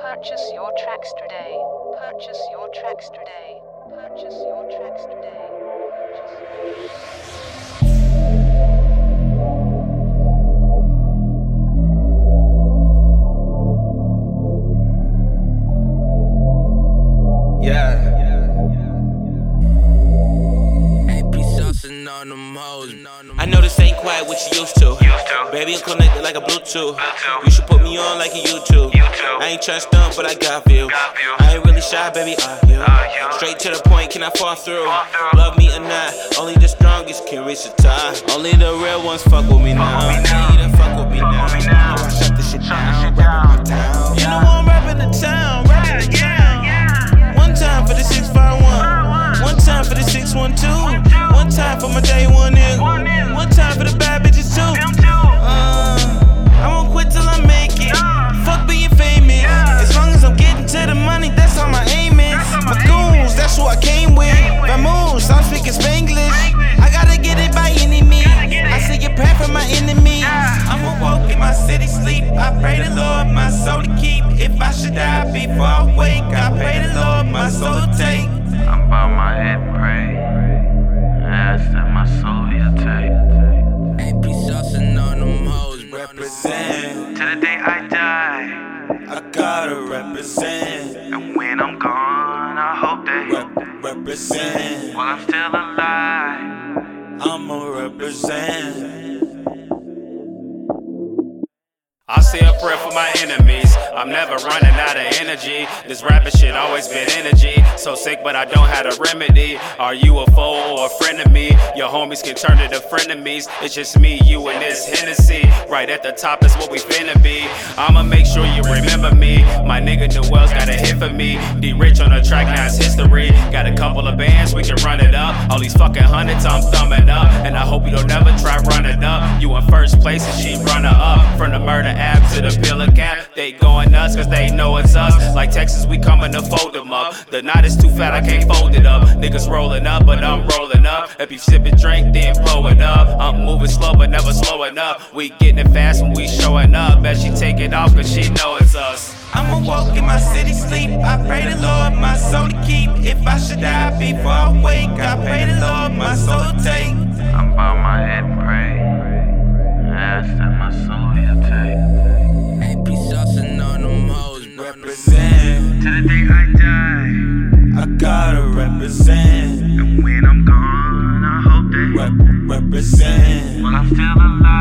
Purchase your tracks today. Purchase your tracks today. Purchase your tracks today. Yeah. I know this ain't quite what you used to. Baby, I'm connected like a Bluetooth. You should put me on like a YouTube. I ain't tryna stunt, but I got view. I ain't really shy, baby, are you? Straight to the point, can I fall through? Love me or not, only the strongest can reach the top. Only the real ones fuck with me now. Yeah, you fuck with me now. Know I shut this shit down, rapping my town. You know I'm rapping the town, rapping the town. One time for the 651, one time for the 612, one time for my day one I came with. Vamos, I'm speaking Spanglish. I gotta get it by any means. I say a prayer for my enemies. Ah. I'm awoke in my city sleep. I pray the Lord my soul to keep. If I should die before I wake, I pray the Lord my soul to take. I'm by my head and pray. I ask that my soul you take. AP saucing on them hoes, represent. To the day I die. I gotta represent. And when I'm gone, I hope that Rep- represent. while I'm still alive. I'ma represent. I say a prayer for my enemies. I'm never running out of energy. This rapping shit always been energy. So sick, but I don't have a remedy. Are you a foe or a friend of me? Your homies can turn to the frenemies. It's just me, you, and this Hennessy. Right at the top is what we finna be. I'ma make sure you remember me. My nigga Nuelz got a hit for me. D Rich on the track, now it's history. Got a couple of bands, we can run it up. All these fucking hundreds, I'm thumbing up. And I hope you don't ever try running up. You in first place and she runner up. From the murder app to the pillar cap. They going nuts cause they know it's us. Like Texas, we coming to fold them up. The knot is too fat, I can't fold it up. Niggas rolling up, but I'm rolling up. If you sipping drink, then blow it up. I'm moving slow, but never slowing up. We getting it fast when we showing up. Bet she take it off cause she know it's us. I'm awoke in my city sleep. I pray the Lord my soul to keep. If I should die before I wake, I pray the Lord my soul to take. I'm bow my head and pray. Ask that my soul you take. AP saucing on them hoes, represent. To the day I die. I gotta represent. And when I'm gone, I hope that Rep- represent. while I'm still alive. I'ma represent.